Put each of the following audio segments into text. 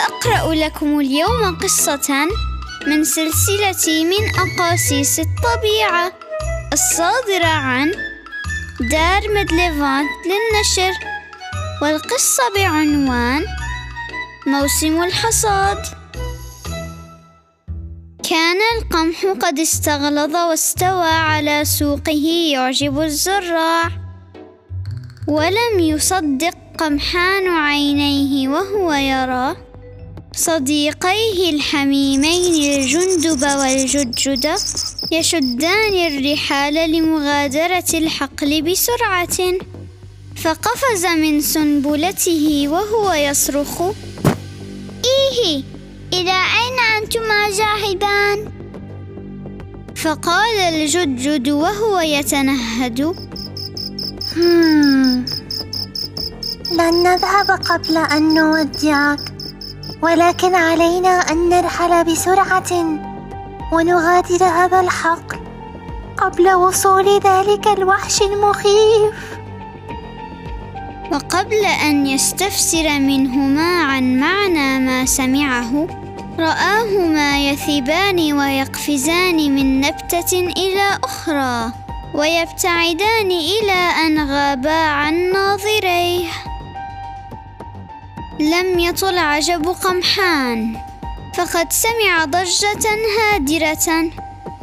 سأقرأ لكم اليوم قصة من سلسلة من أقاصيص الطبيعة الصادرة عن دار مدليفانت للنشر والقصة بعنوان موسم الحصاد. كان القمح قد استغلظ واستوى على سوقه يعجب الزراع ولم يصدق قمحان عينيه وهو يرى صديقيه الحميمين الجندب والجدجد يشدان الرحال لمغادرة الحقل بسرعة فقفز من سنبلته وهو يصرخ إيه إلى أين أنتما ذاهبان؟ فقال الجدجد وهو يتنهد لن نذهب قبل أن نودعك ولكن علينا أن نرحل بسرعة ونغادر هذا الحقل قبل وصول ذلك الوحش المخيف. وقبل أن يستفسر منهما عن معنى ما سمعه رآهما يثبان ويقفزان من نبتة إلى أخرى ويبتعدان إلى أن غابا عن ناظريه. لم يطل عجب قمحان فقد سمع ضجة هادرة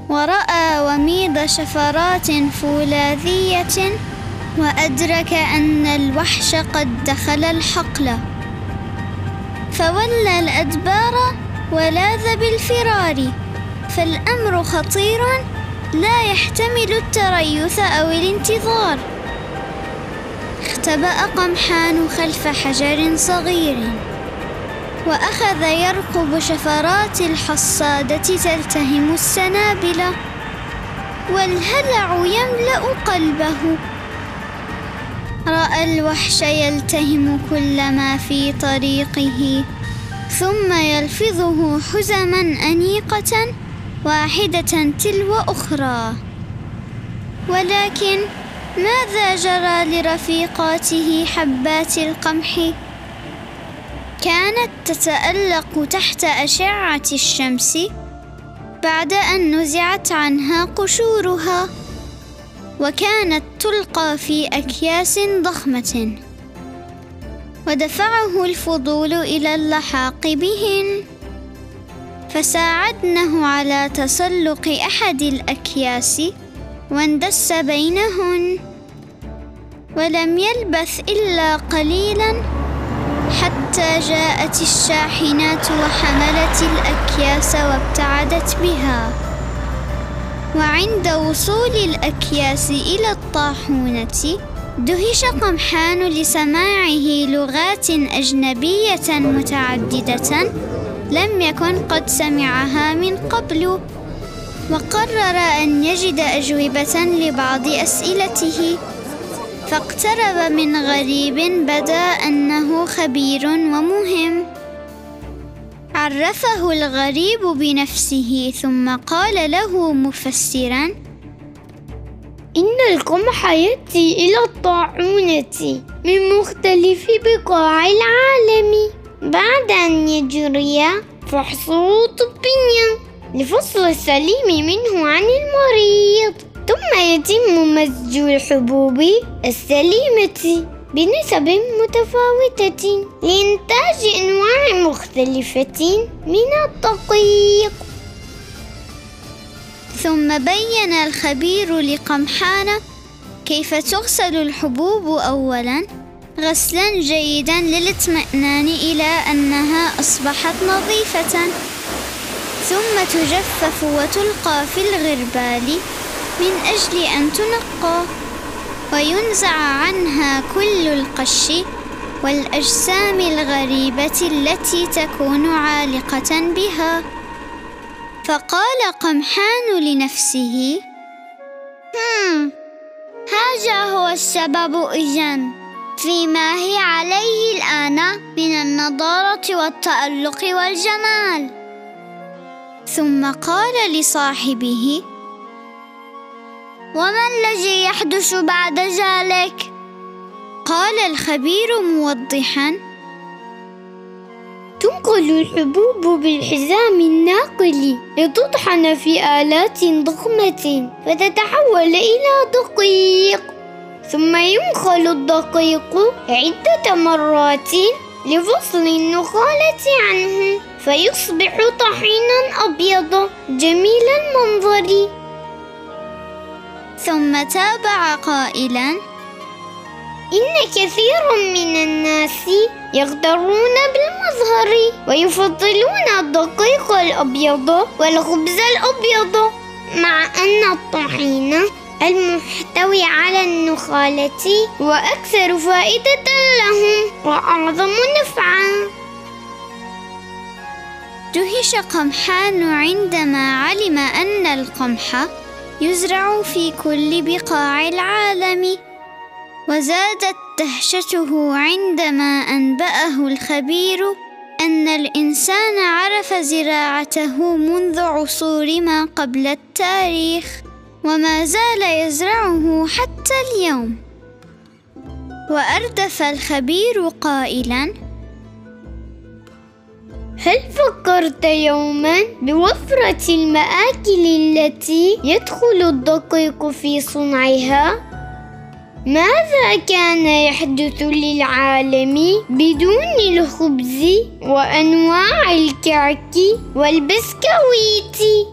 ورأى وميض شفرات فولاذية وأدرك أن الوحش قد دخل الحقل. فولى الأدبار ولاذ بالفرار فالأمر خطير لا يحتمل التريث أو الانتظار. اختبأ قمحان خلف حجر صغير وأخذ يرقب شفرات الحصادة تلتهم السنابل والهلع يملأ قلبه. رأى الوحش يلتهم كل ما في طريقه ثم يلفظه حزما أنيقة واحدة تلو أخرى. ولكن ماذا جرى لرفيقاته حبات القمح؟ كانت تتألق تحت أشعة الشمس بعد أن نزعت عنها قشورها وكانت تلقى في أكياس ضخمة. ودفعه الفضول إلى اللحاق بهن. فساعدنه على تسلق أحد الأكياس واندس بينهن ولم يلبث إلا قليلا حتى جاءت الشاحنات وحملت الأكياس وابتعدت بها. وعند وصول الأكياس إلى الطاحونة دهش قمحان لسماعه لغات أجنبية متعددة لم يكن قد سمعها من قبل. وقرر أن يجد أجوبة لبعض أسئلته فاقترب من غريب بدا أنه خبير ومهم. عرفه الغريب بنفسه ثم قال له مفسرا إن القمح يأتي إلى الطاعونة من مختلف بقاع العالم. بعد أن يجري فحصه طبيا لفصل السليم منه عن المريض ثم يتم مزج الحبوب السليمة بنسب متفاوتة لإنتاج أنواع مختلفة من الدقيق. ثم بين الخبير لقمحان كيف تغسل الحبوب أولا؟ غسلا جيدا للاطمئنان إلى أنها أصبحت نظيفة. ثم تجفف وتلقى في الغربال من أجل أن تنقى وينزع عنها كل القش والأجسام الغريبة التي تكون عالقة بها. فقال قمحان لنفسه هم هذا هو السبب إذن. فيما هي عليه الآن من النضارة والتألق والجمال. ثم قال لصاحبه وما الذي يحدث بعد ذلك؟ قال الخبير موضحا تنقل الحبوب بالحزام الناقل لتطحن في آلات ضخمة فتتحول إلى دقيق ثم ينخل الدقيق عدة مرات لفصل النخالة عنه. فيصبح طحينا أبيض جميل المنظر ثم تابع قائلا إن كثيرا من الناس يغترون بالمظهر ويفضلون الدقيق الأبيض والخبز الأبيض مع أن الطحين المحتوي على النخالة هو أكثر فائدة لهم وأعظم نفعا. دهش قمحان عندما علم أن القمح يزرع في كل بقاع العالم وزادت دهشته عندما أنبأه الخبير أن الإنسان عرف زراعته منذ عصور ما قبل التاريخ وما زال يزرعه حتى اليوم. وأردف الخبير قائلا هل فكرت يوما بوفرة المآكل التي يدخل الدقيق في صنعها؟ ماذا كان يحدث للعالم بدون الخبز وأنواع الكعك والبسكويت؟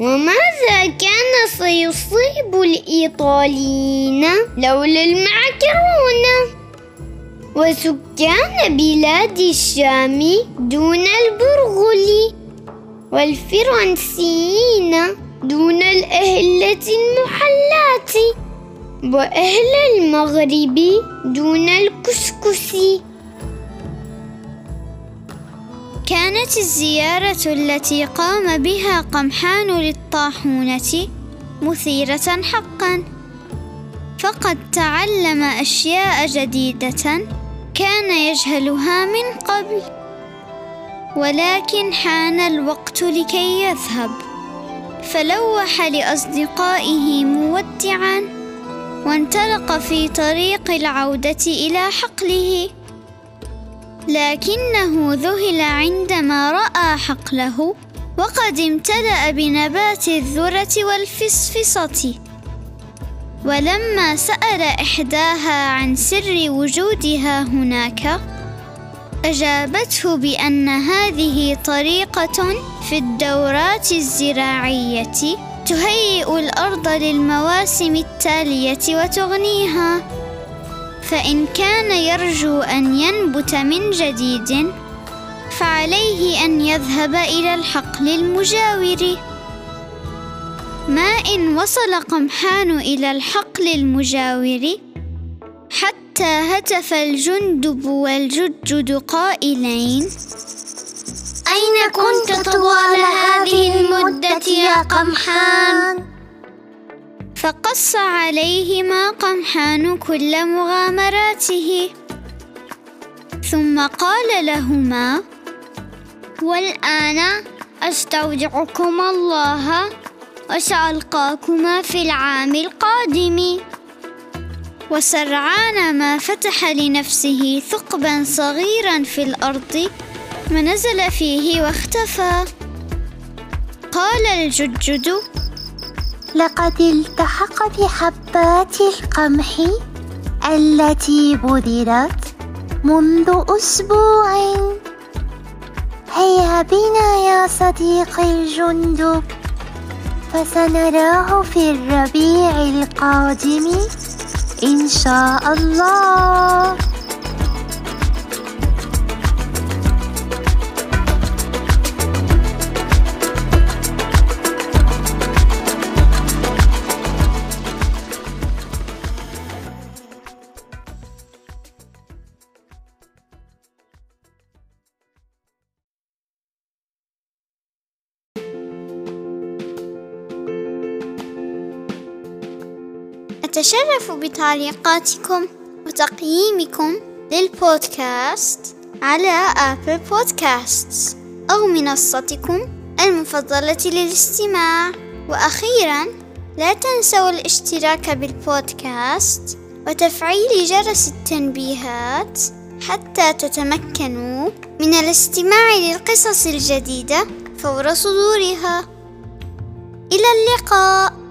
وماذا كان سيصيب الإيطاليين لولا المعكرونة؟ وسكان بلاد الشام دون البرغل والفرنسيين دون الأهلة المحلات وأهل المغرب دون الكسكس. كانت الزيارة التي قام بها قمحان للطاحونة مثيرة حقا فقد تعلم أشياء جديدة. كان يجهلها من قبل. ولكن حان الوقت لكي يذهب. فلوح لأصدقائه مودعاً وانطلق في طريق العودة إلى حقله. لكنه ذهل عندما رأى حقله وقد امتلأ بنبات الذرة والفصفصة ولما سأل إحداها عن سر وجودها هناك أجابته بأن هذه طريقة في الدورات الزراعية تهيئ الأرض للمواسم التالية وتغنيها. فإن كان يرجو أن ينبت من جديد فعليه أن يذهب إلى الحقل المجاور. ما إن وصل قمحان إلى الحقل المجاور حتى هتف الجندب والجدجد قائلين أين كنت طوال هذه المدة يا قمحان؟ فقص عليهما قمحان كل مغامراته ثم قال لهما والآن أستودعكما الله وسألقاكما في العام القادم. وسرعان ما فتح لنفسه ثقبا صغيرا في الأرض ونزل فيه واختفى. قال الجدجد لقد التحق بحبات القمح التي بذرت منذ أسبوع. هيا بنا يا صديقي الجندب. فسنراه في الربيع القادم إن شاء الله. أتشرف بتعليقاتكم وتقييمكم للبودكاست على آبل بودكاست أو منصتكم المفضلة للاستماع. وأخيرا لا تنسوا الاشتراك بالبودكاست وتفعيل جرس التنبيهات حتى تتمكنوا من الاستماع للقصص الجديدة فور صدورها. إلى اللقاء.